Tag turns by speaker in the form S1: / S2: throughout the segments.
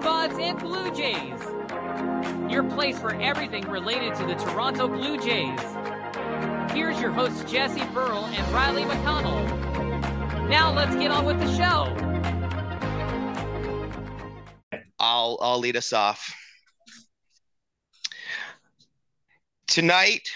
S1: Buds and Blue Jays. Your place for everything related to the Toronto Blue Jays. Here's your hosts, Jesse Burrell and Riley McConnell. Now let's get on with the show.
S2: I'll I'll lead us off. Tonight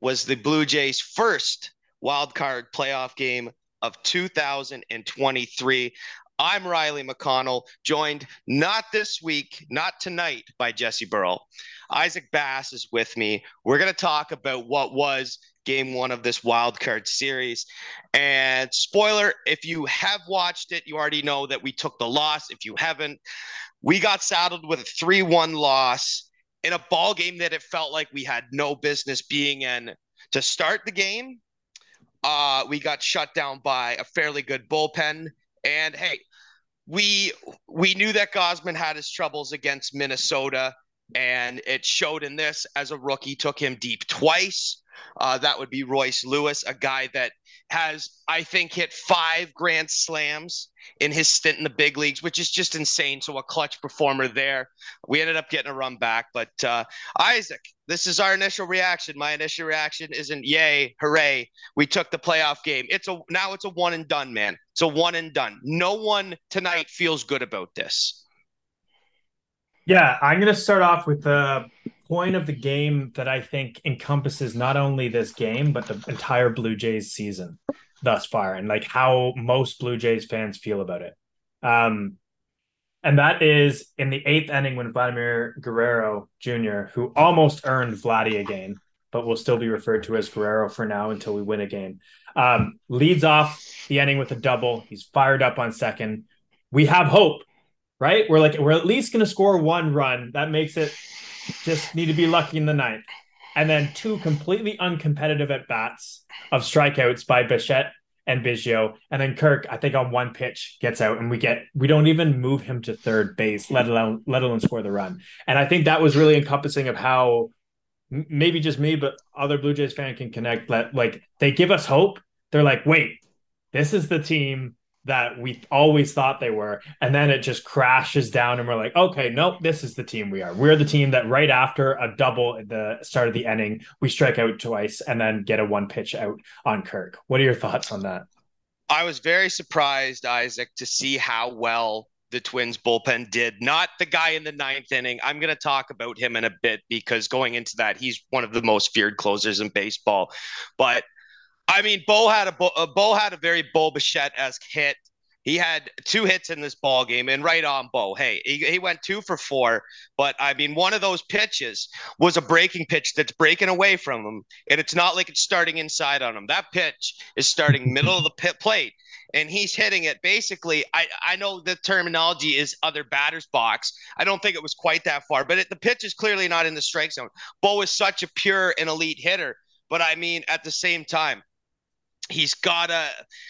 S2: was the Blue Jays' first wild card playoff game of 2023. I'm Riley McConnell, joined not this week, not tonight by Jesse Burrell. Isaac Bass is with me. We're going to talk about what was game one of this wild card series. And spoiler, if you have watched it, you already know that we took the loss. If you haven't, we got saddled with a 3 1 loss in a ball game that it felt like we had no business being in to start the game. Uh, we got shut down by a fairly good bullpen. And hey, we we knew that Gausman had his troubles against Minnesota, and it showed in this as a rookie. Took him deep twice. Uh, that would be Royce Lewis, a guy that has, I think, hit five grand slams in his stint in the big leagues, which is just insane. So a clutch performer there. We ended up getting a run back, but uh, Isaac, this is our initial reaction. My initial reaction isn't yay, hooray, we took the playoff game. It's a now it's a one and done, man. It's a one and done. No one tonight feels good about this.
S3: Yeah, I'm to start off with the point of the game that I think encompasses not only this game but the entire Blue Jays season thus far, and like how most Blue Jays fans feel about it. Um, and that is in the eighth inning when Vladimir Guerrero Jr., who almost earned Vladdy a game, but will still be referred to as Guerrero for now until we win a game, um, leads off the inning with a double. He's fired up on second. We have hope, right? We're like, we're at least going to score one run. That makes it just need to be lucky in the ninth. And then two completely uncompetitive at bats of strikeouts by Bichette and Biggio. And then Kirk, I think on one pitch gets out and we get we don't even move him to third base, let alone let alone score the run. And I think that was really encompassing of how maybe just me, but other Blue Jays fan can connect that like they give us hope. They're like, wait, this is the team that we always thought they were. And then it just crashes down, and we're like, okay, nope, this is the team we are. We're the team that right after a double at the start of the inning, we strike out twice and then get a one pitch out on Kirk. What are your thoughts on that?
S2: I was very surprised, Isaac, to see how well the Twins bullpen did. Not the guy in the ninth inning. I'm going to talk about him in a bit because going into that, he's one of the most feared closers in baseball. But I mean, Bo had a uh, Bo had a very Bo Bichette esque hit. He had two hits in this ball game, and right on Bo. Hey, he, he went two for four, but I mean, one of those pitches was a breaking pitch that's breaking away from him, and it's not like it's starting inside on him. That pitch is starting middle of the pit plate, and he's hitting it basically. I I know the terminology is other batters box. I don't think it was quite that far, but it, the pitch is clearly not in the strike zone. Bo is such a pure and elite hitter, but I mean, at the same time he's gotta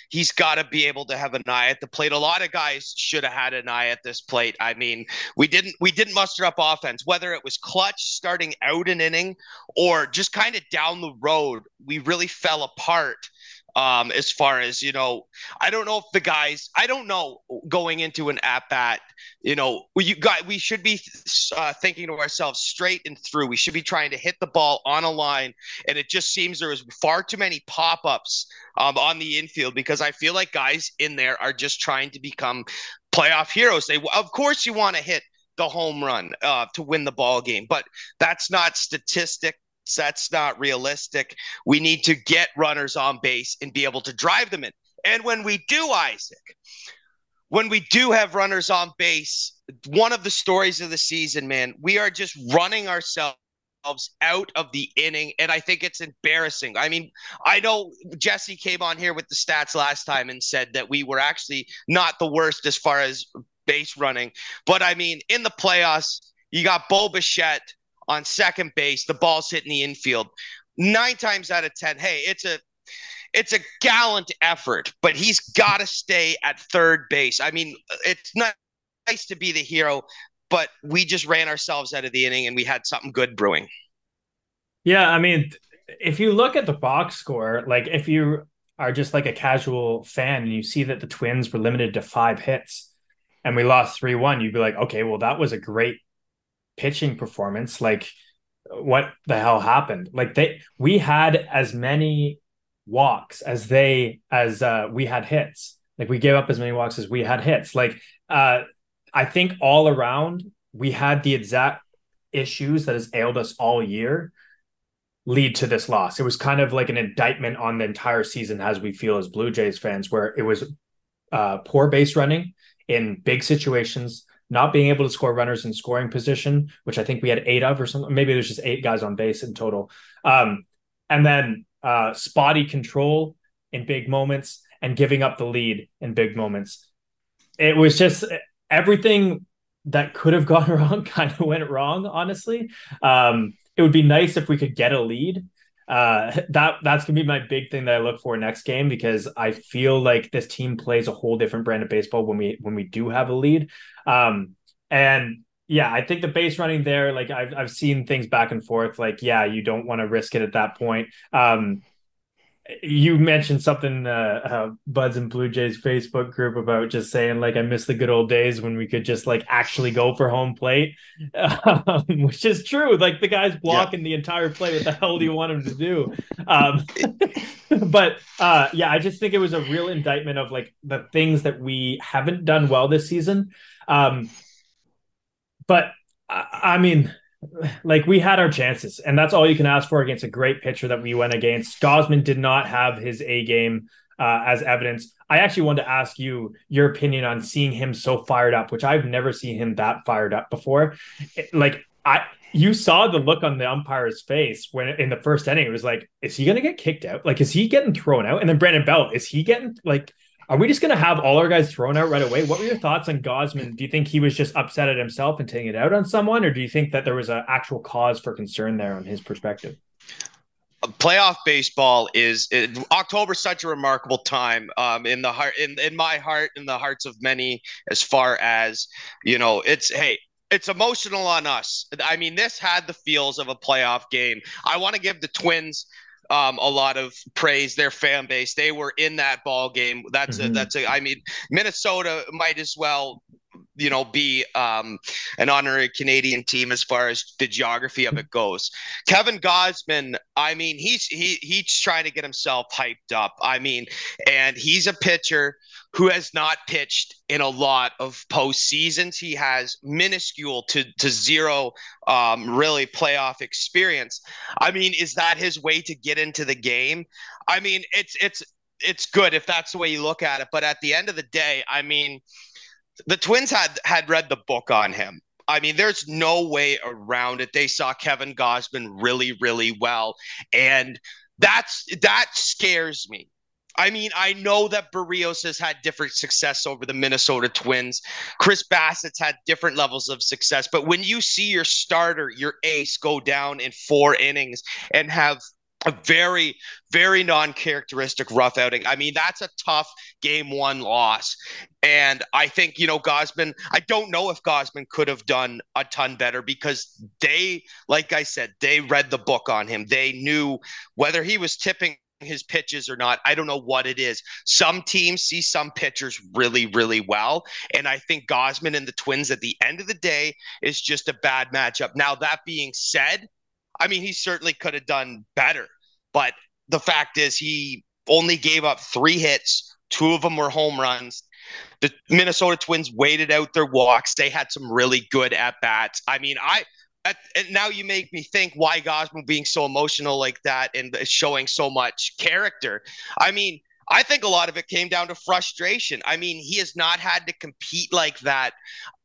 S2: he's gotta be able to have an eye at the plate. A lot of guys should have had an eye at this plate. I mean, we didn't we didn't muster up offense, whether it was clutch starting out an inning or just kind of down the road. We really fell apart um, as far as you know, I don't know if the guys, I don't know going into an at bat, you know, you got we should be uh, thinking to ourselves straight and through. We should be trying to hit the ball on a line, and it just seems there was far too many pop ups um, on the infield because I feel like guys in there are just trying to become playoff heroes. They, of course, you want to hit the home run uh, to win the ball game, but that's not statistic that's not realistic. We need to get runners on base and be able to drive them in. And when we do, Isaac, when we do have runners on base, one of the stories of the season, man, we are just running ourselves out of the inning and i think it's embarrassing i mean i know jesse came on here with the stats last time and said that we were actually not the worst as far as base running but i mean in the playoffs you got Bo Bichette on second base, the ball's hitting the infield. Nine times out of ten, hey, it's a it's a gallant effort, but he's got to stay at third base. I mean, it's not nice to be the hero, but we just ran ourselves out of the inning and we had something good brewing.
S3: Yeah, I mean, if you look at the box score, like if you are just like a casual fan and you see that the Twins were limited to five hits, and we lost 3 1, you'd be like, okay, well, that was a great pitching performance. Like, what the hell happened? Like, they, we had as many walks as they, as uh, we had hits. Like, we gave up as many walks as we had hits. Like, uh, I think all around, we had the exact issues that has ailed us all year lead to this loss. It was kind of like an indictment on the entire season as we feel as Blue Jays fans, where it was uh, poor base running in big situations, not being able to score runners in scoring position, which I think we had eight of or something. Maybe there's just eight guys on base in total. Um, and then uh, spotty control in big moments and giving up the lead in big moments. It was just everything that could have gone wrong kind of went wrong, honestly. Um, it would be nice if we could get a lead. Uh, that that's gonna be my big thing that I look for next game because I feel like this team plays a whole different brand of baseball when we when we do have a lead. Um, and yeah, I think the base running there, like I've I've seen things back and forth. Like, yeah, you don't want to risk it at that point. Um, you mentioned something uh, uh, buds and blue jays facebook group about just saying like i miss the good old days when we could just like actually go for home plate. Um, which is true. Like the guy's blocking yeah. the entire play what the hell do you want him to do? Um, but uh, yeah i just think it was a real indictment of like the things that we haven't done well this season. Um, but I, I mean like we had our chances, and that's all you can ask for against a great pitcher that we went against. Gausman did not have his A game uh, as evidence. I actually wanted to ask you your opinion on seeing him so fired up, which I've never seen him that fired up before. Like I, you saw the look on the umpire's face when in the first inning, it was like, is he going to get kicked out? Like, is he getting thrown out? And then Brandon Belt, is he getting like? Are we just going to have all our guys thrown out right away? What were your thoughts on Gausman? Do you think he was just upset at himself and taking it out on someone, or do you think that there was an actual cause for concern there on his perspective?
S2: playoff baseball is it, October such a remarkable time um, in the heart in, in my heart in the hearts of many as far as you know it's hey it's emotional on us. I mean, this had the feels of a playoff game. I want to give the Twins um, a lot of praise. Their fan base, they were in that ball game. That's mm-hmm. a, that's a. I mean, Minnesota might as well you know be um, an honorary Canadian team as far as the geography of it goes. Kevin Gausman, I mean, he's he he's trying to get himself hyped up. I mean, and he's a pitcher who has not pitched in a lot of postseasons. He has minuscule to to zero um, really playoff experience. I mean, is that his way to get into the game? I mean, it's it's it's good if that's the way you look at it. But at the end of the day, I mean the Twins had had read the book on him. I mean, there's no way around it. They saw Kevin Gausman really, really well, and that's that scares me. I mean, I know that Berrios has had different success over the Minnesota Twins. Chris Bassitt's had different levels of success, but when you see your starter, your ace, go down in four innings and have a very, very non characteristic rough outing. I mean, that's a tough game one loss. And I think, you know, Gausman, I don't know if Gausman could have done a ton better because they, like I said, they read the book on him. They knew whether he was tipping his pitches or not. I don't know what it is. Some teams see some pitchers really, really well. And I think Gausman and the Twins at the end of the day is just a bad matchup. Now, that being said, I mean, he certainly could have done better. But the fact is, he only gave up three hits. Two of them were home runs. The Minnesota Twins waited out their walks. They had some really good at bats. I mean, I at, and now you make me think why Gausman being so emotional like that and showing so much character. I mean, I think a lot of it came down to frustration. I mean, he has not had to compete like that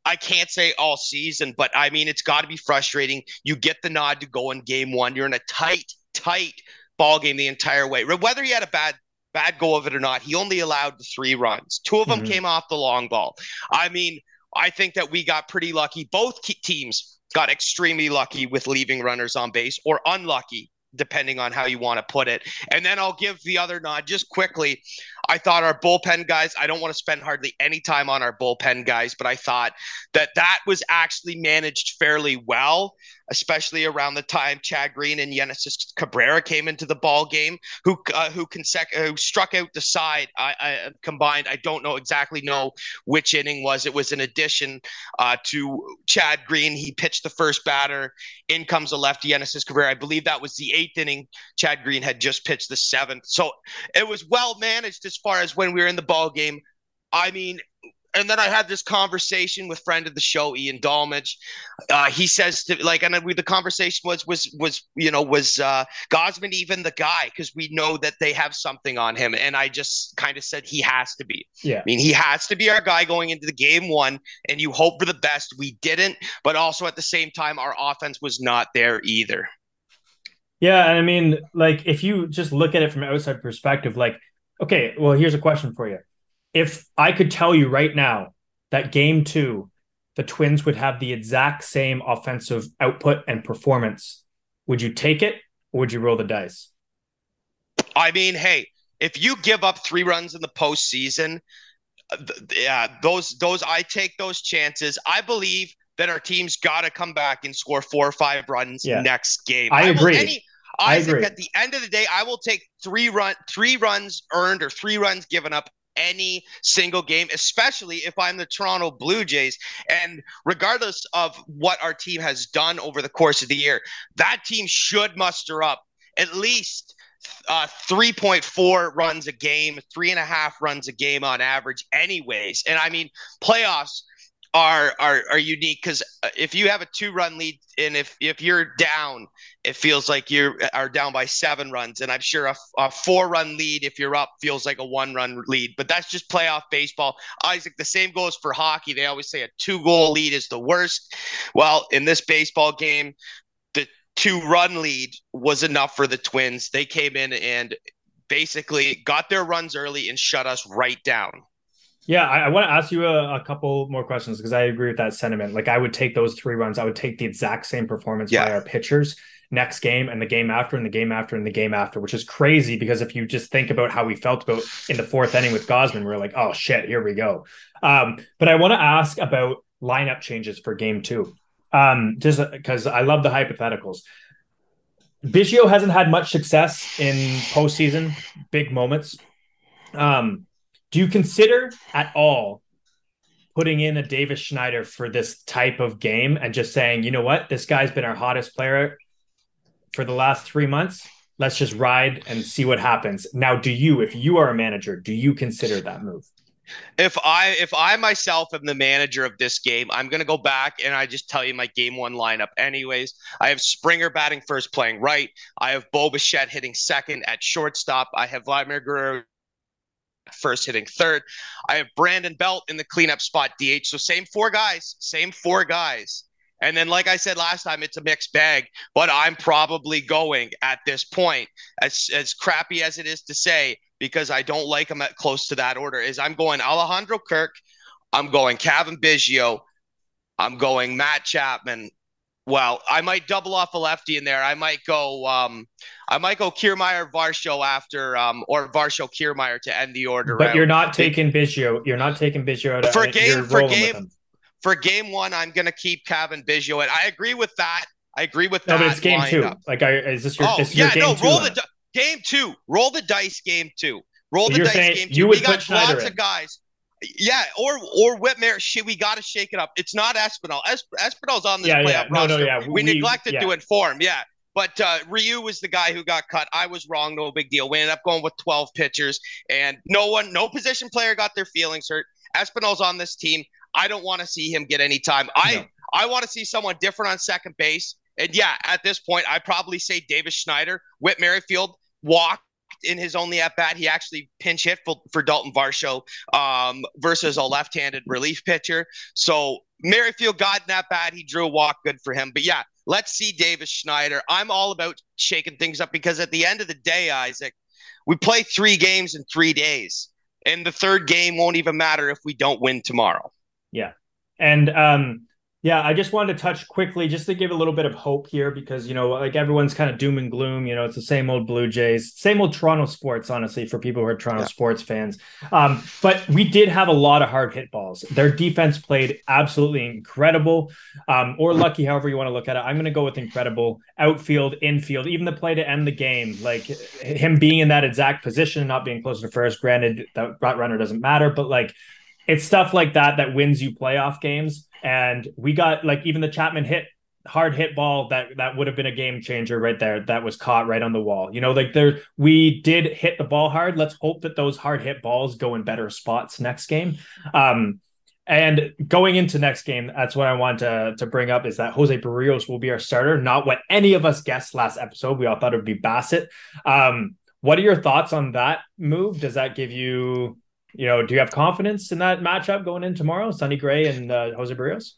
S2: I can't say all season, but I mean, it's got to be frustrating. You get the nod to go in game one. You're in a tight, tight ball game the entire way. Whether he had a bad bad go of it or not, he only allowed three runs. Two of them mm-hmm. came off the long ball. I mean, I think that we got pretty lucky. Both teams got extremely lucky with leaving runners on base or unlucky depending on how you want to put it. And then I'll give the other nod just quickly. I thought our bullpen guys, I don't want to spend hardly any time on our bullpen guys, but I thought that that was actually managed fairly well. Especially around the time Chad Green and Genesis Cabrera came into the ball game, who uh, who, consec- who struck out the side I, I, combined. I don't know exactly know which inning was. It was an addition uh, to Chad Green. He pitched the first batter. In comes a lefty, Genesis Cabrera. I believe that was the eighth inning. Chad Green had just pitched the seventh, so it was well managed as far as when we were in the ball game. I mean, and then I had this conversation with friend of the show, Ian Dolmage. Uh, he says to like, and we, the conversation was was was you know was uh, Gausman even the guy because we know that they have something on him, and I just kind of said he has to be.
S3: Yeah,
S2: I mean he has to be our guy going into the game one, and you hope for the best. We didn't, but also at the same time, our offense was not there either.
S3: Yeah, and I mean, like if you just look at it from an outside perspective, like, okay, well, here's a question for you if I could tell you right now that game two, the Twins would have the exact same offensive output and performance, would you take it or would you roll the dice?
S2: I mean, hey, if you give up three runs in the postseason, uh, yeah, those those I take those chances. I believe that our team's got to come back and score four or five runs yeah. next game.
S3: I, I agree. Any,
S2: I, I agree. at the end of the day, I will take three run three runs earned or three runs given up any single game, especially if I'm the Toronto Blue Jays. And regardless of what our team has done over the course of the year, that team should muster up at least uh, 3.4 runs a game, three and a half runs a game on average, anyways. And I mean, playoffs are are are unique because uh, if you have a two run lead and if if you're down it feels like you are down by seven runs. And i'm sure a, a four run lead if you're up feels like a one run lead but that's just playoff baseball. Isaac the same goes for hockey. They always say a two goal lead is the worst. Well in this baseball game the two run lead was enough for the twins. They came in and basically got their runs early and shut us right down
S3: yeah, I, I want to ask you a, a couple more questions because I agree with that sentiment. Like, I would take those three runs. I would take the exact same performance yeah. by our pitchers next game and the game after and the game after and the game after, which is crazy because if you just think about how we felt about in the fourth inning with Gausman, we are like, oh shit, here we go. Um, but I want to ask about lineup changes for game two. Um, just because I love the hypotheticals. Biggio hasn't had much success in postseason, big moments. Um, do you consider at all putting in a Davis Schneider for this type of game and just saying, you know what, this guy's been our hottest player for the last three months? Let's just ride and see what happens. Now, do you, if you are a manager, do you consider that move?
S2: If I if I myself am the manager of this game, I'm gonna go back and I just tell you my game one lineup. Anyways, I have Springer batting first, playing right. I have Bo hitting second at shortstop. I have Vladimir Guerrero first hitting third. I have Brandon Belt in the cleanup spot DH. So same four guys, same four guys. And then, like I said last time, it's a mixed bag, but I'm probably going at this point, as, as crappy as it is to say, because I don't like them at close to that order, is I'm going Alejandro Kirk, I'm going Cavan Biggio, I'm going Matt Chapman, well, I might double off a lefty in there. I might go. Um, I might go Kiermaier Varsho after, um, or Varsho Kiermaier to end the order.
S3: But out. you're not taking Biggio. You're not taking Biggio out
S2: for game for game for game one. I'm going to keep Cavan Biggio. And I agree with that. I agree with no, that.
S3: No, but it's game two. Like, I, is this your? Oh, this yeah,
S2: no.
S3: roll
S2: the game two. Roll the dice. Game two. Roll so the dice. Game two. we got lots in. of guys. Yeah, or or Whitmer. Shit, we got to shake it up. It's not Espinal. Es- Espinal's on this yeah, playoff yeah. No, roster. No, yeah. We, we neglected yeah. to inform. Yeah, but uh, Ryu was the guy who got cut. I was wrong. No big deal. We ended up going with 12 pitchers, and no one, no position player got their feelings hurt. Espinal's on this team. I don't want to see him get any time. I no. I want to see someone different on second base. And yeah, at this point, I probably say Davis Schneider, Whit Merrifield walk in his only at bat. He actually pinch hit for, for Dalton Varsho um, versus a left-handed relief pitcher. So Merrifield got in that bat. He drew a walk. Good for him. But yeah, let's see Davis Schneider. I'm all about shaking things up because at the end of the day, Isaac, we play three games in three days, and the third game won't even matter if we don't win tomorrow.
S3: Yeah, and um, Yeah, I just wanted to touch quickly just to give a little bit of hope here because, you know, like everyone's kind of doom and gloom. You know, it's the same old Blue Jays, same old Toronto sports, honestly, for people who are Toronto yeah. sports fans. Um, but we did have a lot of hard hit balls. Their defense played absolutely incredible um, or lucky, however you want to look at it. I'm going to go with incredible outfield, infield, even the play to end the game, like him being in that exact position, and not being close to first. Granted, that runner doesn't matter, but like it's stuff like that that wins you playoff games. And we got like even the Chapman hit hard hit ball that that would have been a game changer right there that was caught right on the wall. You know like there we did hit the ball hard. Let's hope that those hard hit balls go in better spots next game. Um and going into next game that's what i want to to bring up is that jose berrios will be our starter not what any of us guessed last episode. We all thought it would be bassitt. Um what are your thoughts on that move? Does that give you you know, do you have confidence in that matchup going in tomorrow, Sonny Gray and uh, Jose Berrios?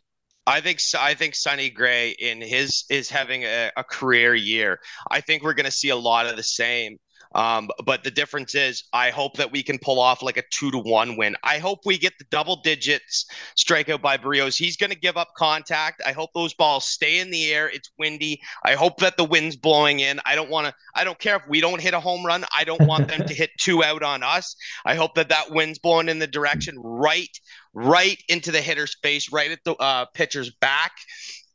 S2: I think I think Sonny Gray in his is having a, a career year. I think we're going to see a lot of the same. Um, but the difference is, I hope that we can pull off like a two to one win. I hope we get the double digits strikeout by Berrios. He's going to give up contact. I hope those balls stay in the air. It's windy. I hope that the wind's blowing in. I don't want to. I don't care if we don't hit a home run. I don't want them to hit two out on us. I hope that that wind's blowing in the direction right, right into the hitter's face, right at the uh, pitcher's back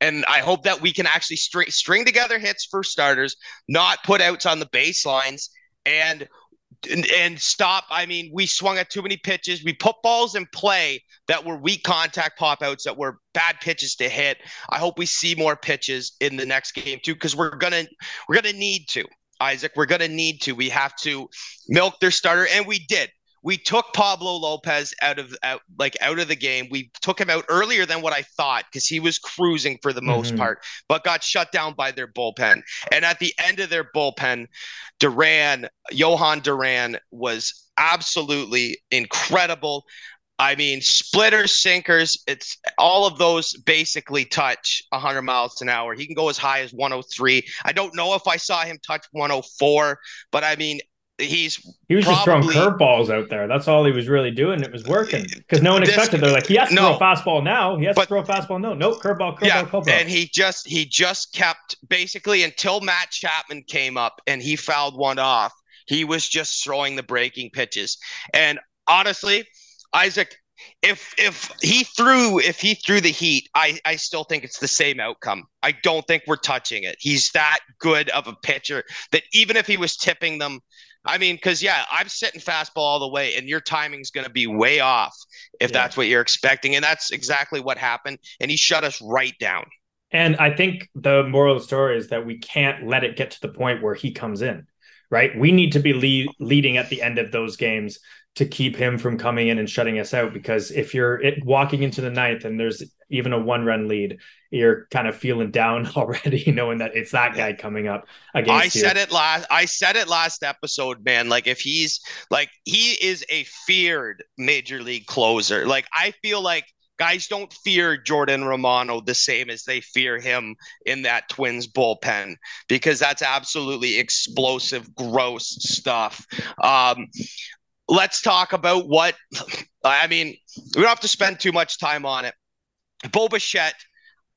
S2: and I hope that we can actually string string together hits for starters, not put outs on the baselines, and and, and stop. I mean, we swung at too many pitches. We put balls in play that were weak contact pop outs that were bad pitches to hit. I hope we see more pitches in the next game too, because we're gonna we're gonna need to. Isaac, we're gonna need to. We have to milk their starter, and we did we took Pablo Lopez out of out, like out of the game. We took him out earlier than what I thought because he was cruising for the most mm-hmm. part, but got shut down by their bullpen. And at the end of their bullpen, Duran, Jhoan Duran was absolutely incredible. I mean, splitters, sinkers, it's all of those basically touch 100 miles an hour. He can go as high as 103. I don't know if I saw him touch 104, but I mean, he's
S3: he was probably, just throwing curveballs out there. That's all he was really doing. It was working because no one expected. They're like, he has to no, throw a fastball now. He has but, to throw a fastball. No, no curveball, curveball, yeah, curveball.
S2: And he just he just kept basically until Matt Chapman came up and he fouled one off. He was just throwing the breaking pitches. And honestly, Isaac, if if he threw if he threw the heat, I I still think it's the same outcome. I don't think we're touching it. He's that good of a pitcher that even if he was tipping them I mean, because yeah, I'm sitting fastball all the way, and your timing's going to be way off if yeah. that's what you're expecting, and that's exactly what happened. And he shut us right down.
S3: And I think the moral of the story is that we can't let it get to the point where he comes in, right? We need to be lead, leading at the end of those games to keep him from coming in and shutting us out. Because if you're it, walking into the ninth and there's even a one run lead, you're kind of feeling down already, knowing that it's that guy coming up against
S2: I said it last. I said it last episode, man. Like if he's like he is a feared major league closer. Like I feel like guys don't fear Jordan Romano the same as they fear him in that Twins bullpen because that's absolutely explosive, gross stuff. Um, let's talk about what I mean. We don't have to spend too much time on it. Bo Bichette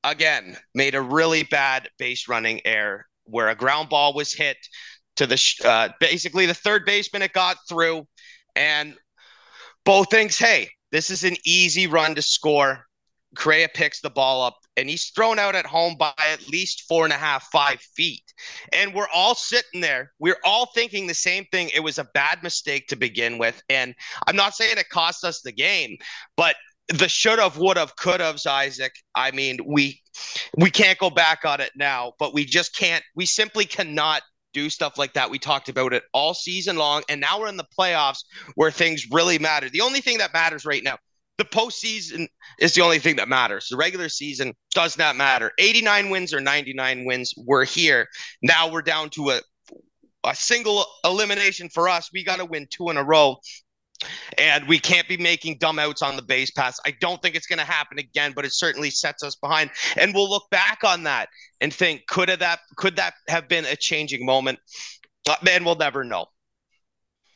S2: again made a really bad base running error where a ground ball was hit to the uh, basically the third baseman. It got through, and Bo thinks, "Hey, this is an easy run to score." Correa picks the ball up and he's thrown out at home by at least four and a half, five feet. And we're all sitting there. We're all thinking the same thing. It was a bad mistake to begin with. And I'm not saying it cost us the game, but the should have, would have, could have's Isaac. I mean, we we can't go back on it now, but we just can't. We simply cannot do stuff like that. We talked about it all season long, and now we're in the playoffs where things really matter. The only thing that matters right now, the postseason is the only thing that matters. The regular season does not matter. 89 wins or 99 wins, we're here. Now we're down to a a single elimination for us. We got to win two in a row and we can't be making dumb outs on the base pass. I don't think it's going to happen again, but it certainly sets us behind. And we'll look back on that and think, could have that could that have been a changing moment? Uh, man, we'll never know.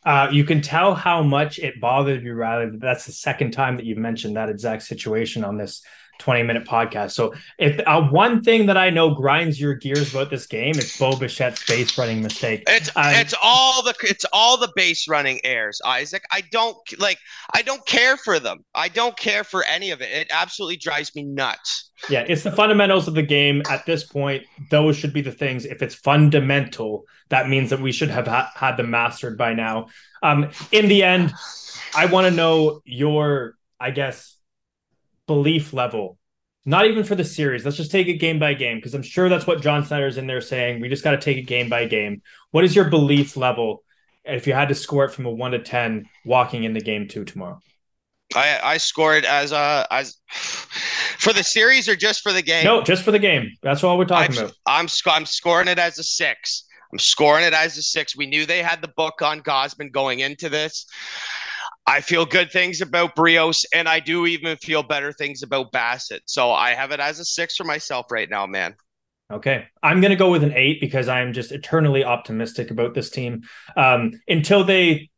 S3: Uh, you can tell how much it bothered you, Riley. That's the second time that you've mentioned that exact situation on this 20 minute podcast. So if uh, one thing that I know grinds your gears about this game, it's Bo Bichette's base running mistake.
S2: It's
S3: Um,
S2: it's all the it's all the base running errors, Isaac. I don't like I don't care for them. I don't care for any of it. It absolutely drives me nuts.
S3: Yeah, it's the fundamentals of the game at this point. Those should be the things. If it's fundamental, that means that we should have ha- had them mastered by now. Um, in the end, I want to know your, I guess, belief level. Not even for the series. Let's just take it game by game because I'm sure that's what John Schneider's in there saying. We just got to take it game by game. What is your belief level? If you had to score it from a one to ten, walking into game two tomorrow.
S2: I I scored as a as for the series or just for the game.
S3: No, just for the game. That's all we're talking
S2: I'm,
S3: about.
S2: I'm sc- I'm scoring it as a six. I'm scoring it as a six. We knew they had the book on Gausman going into this. I feel good things about Berrios, and I do even feel better things about Bassitt. So I have it as a six for myself right now, man.
S3: Okay. I'm going to go with an eight because I'm just eternally optimistic about this team. Um, until they,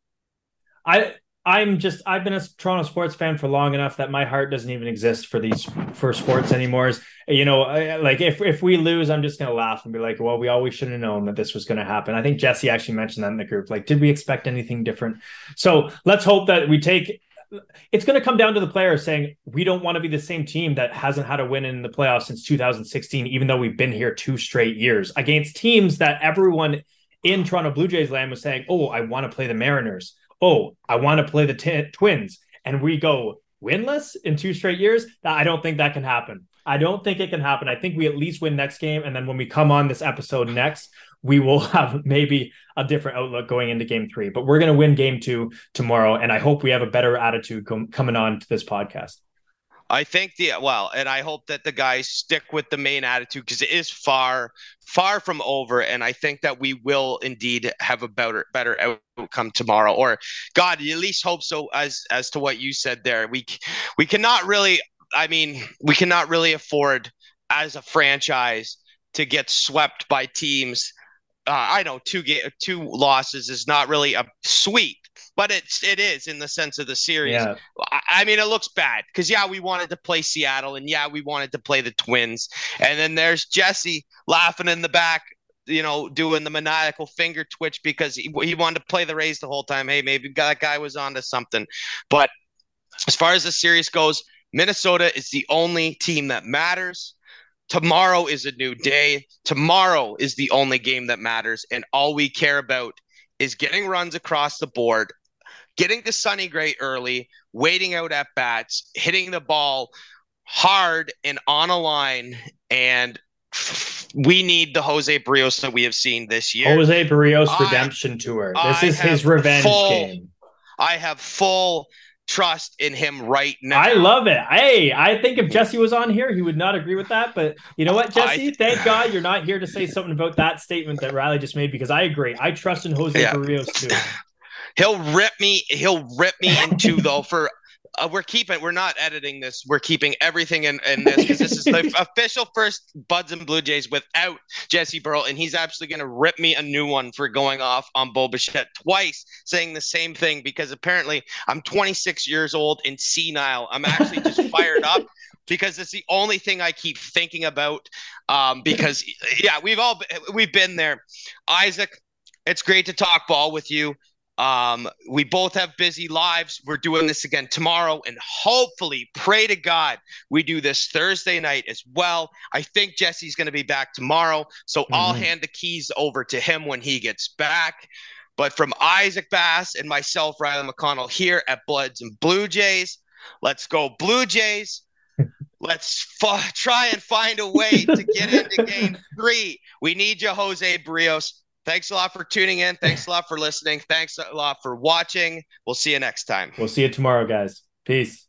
S3: I, I'm just, I've been a Toronto sports fan for long enough that my heart doesn't even exist for these, for sports anymore. You know, like if, if we lose, I'm just to laugh and be like, well, we always should have known that this was to happen. I think Jesse actually mentioned that in the group. Like, did we expect anything different? So let's hope that we take, it's going to come down to the players saying we don't want to be the same team that hasn't had a win in the playoffs since 2016, even though we've been here two straight years against teams that everyone in Toronto Blue Jays land was saying, "Oh, I want to play the Mariners. Oh, I want to play the t- Twins," and we go winless in two straight years. I don't think that can happen. I don't think it can happen. I think we at least win next game, and then when we come on this episode next, we will have maybe a different outlook going into game three. But we're going to win game two tomorrow, and I hope we have a better attitude com- coming on to this podcast.
S2: I think the well, and I hope that the guys stick with the main attitude because it is far, far from over, and I think that we will indeed have a better, better outcome tomorrow. Or, God, at least hope so. As as to what you said there, we we cannot really. I mean, we cannot really afford as a franchise to get swept by teams. Uh, I know two ga- two losses is not really a sweep, but it's it is in the sense of the series.
S3: Yeah,
S2: I I mean, it looks bad because yeah, we wanted to play Seattle, and yeah, we wanted to play the Twins, and then there's Jesse laughing in the back, you know, doing the maniacal finger twitch because he, he wanted to play the Rays the whole time. Hey, maybe that guy was onto something, but as far as the series goes, Minnesota is the only team that matters. Tomorrow is a new day. Tomorrow is the only game that matters, and all we care about is getting runs across the board, getting to Sonny Gray early, waiting out at bats, hitting the ball hard and on a line, and we need the Jose Berrios that we have seen this year.
S3: Jose Berrios
S2: I-
S3: redemption tour. This
S2: I
S3: is his revenge
S2: full-
S3: game.
S2: I have full trust in him right now.
S3: I love it. Hey, I think if Jesse was on here, he would not agree with that. But you know what, Jesse?
S2: I-
S3: Thank God you're not here to say something about that statement that Riley just made because I agree. I trust in Jose
S2: Yeah.
S3: Berrios too.
S2: He'll rip me. He'll rip me in two though. For uh, we're keeping. We're not editing this. We're keeping everything in, in this because this is the official first Buds and Blue Jays without Jesse Burrell, and he's absolutely going to rip me a new one for going off on Bo Bichette twice, saying the same thing because apparently I'm 26 years old and senile. I'm actually just fired up. Because it's the only thing I keep thinking about. Um, because yeah, we've all we've been there. Isaac, it's great to talk ball with you. Um, we both have busy lives. We're doing this again tomorrow, and hopefully, pray to God, we do this Thursday night as well. I think Jesse's going to be back tomorrow, so I'll
S3: Mhm.
S2: hand the keys over to him when he gets back. But from Isaac Bass and myself, Riley McConnell, here at Buds and Blue Jays, let's go Blue Jays. Let's f- try and find a way to get into game three. We need you, Jose Berrios. Thanks a lot for tuning in. Thanks a lot for listening. Thanks a lot for watching. We'll see you next time.
S3: We'll see you tomorrow, guys. Peace.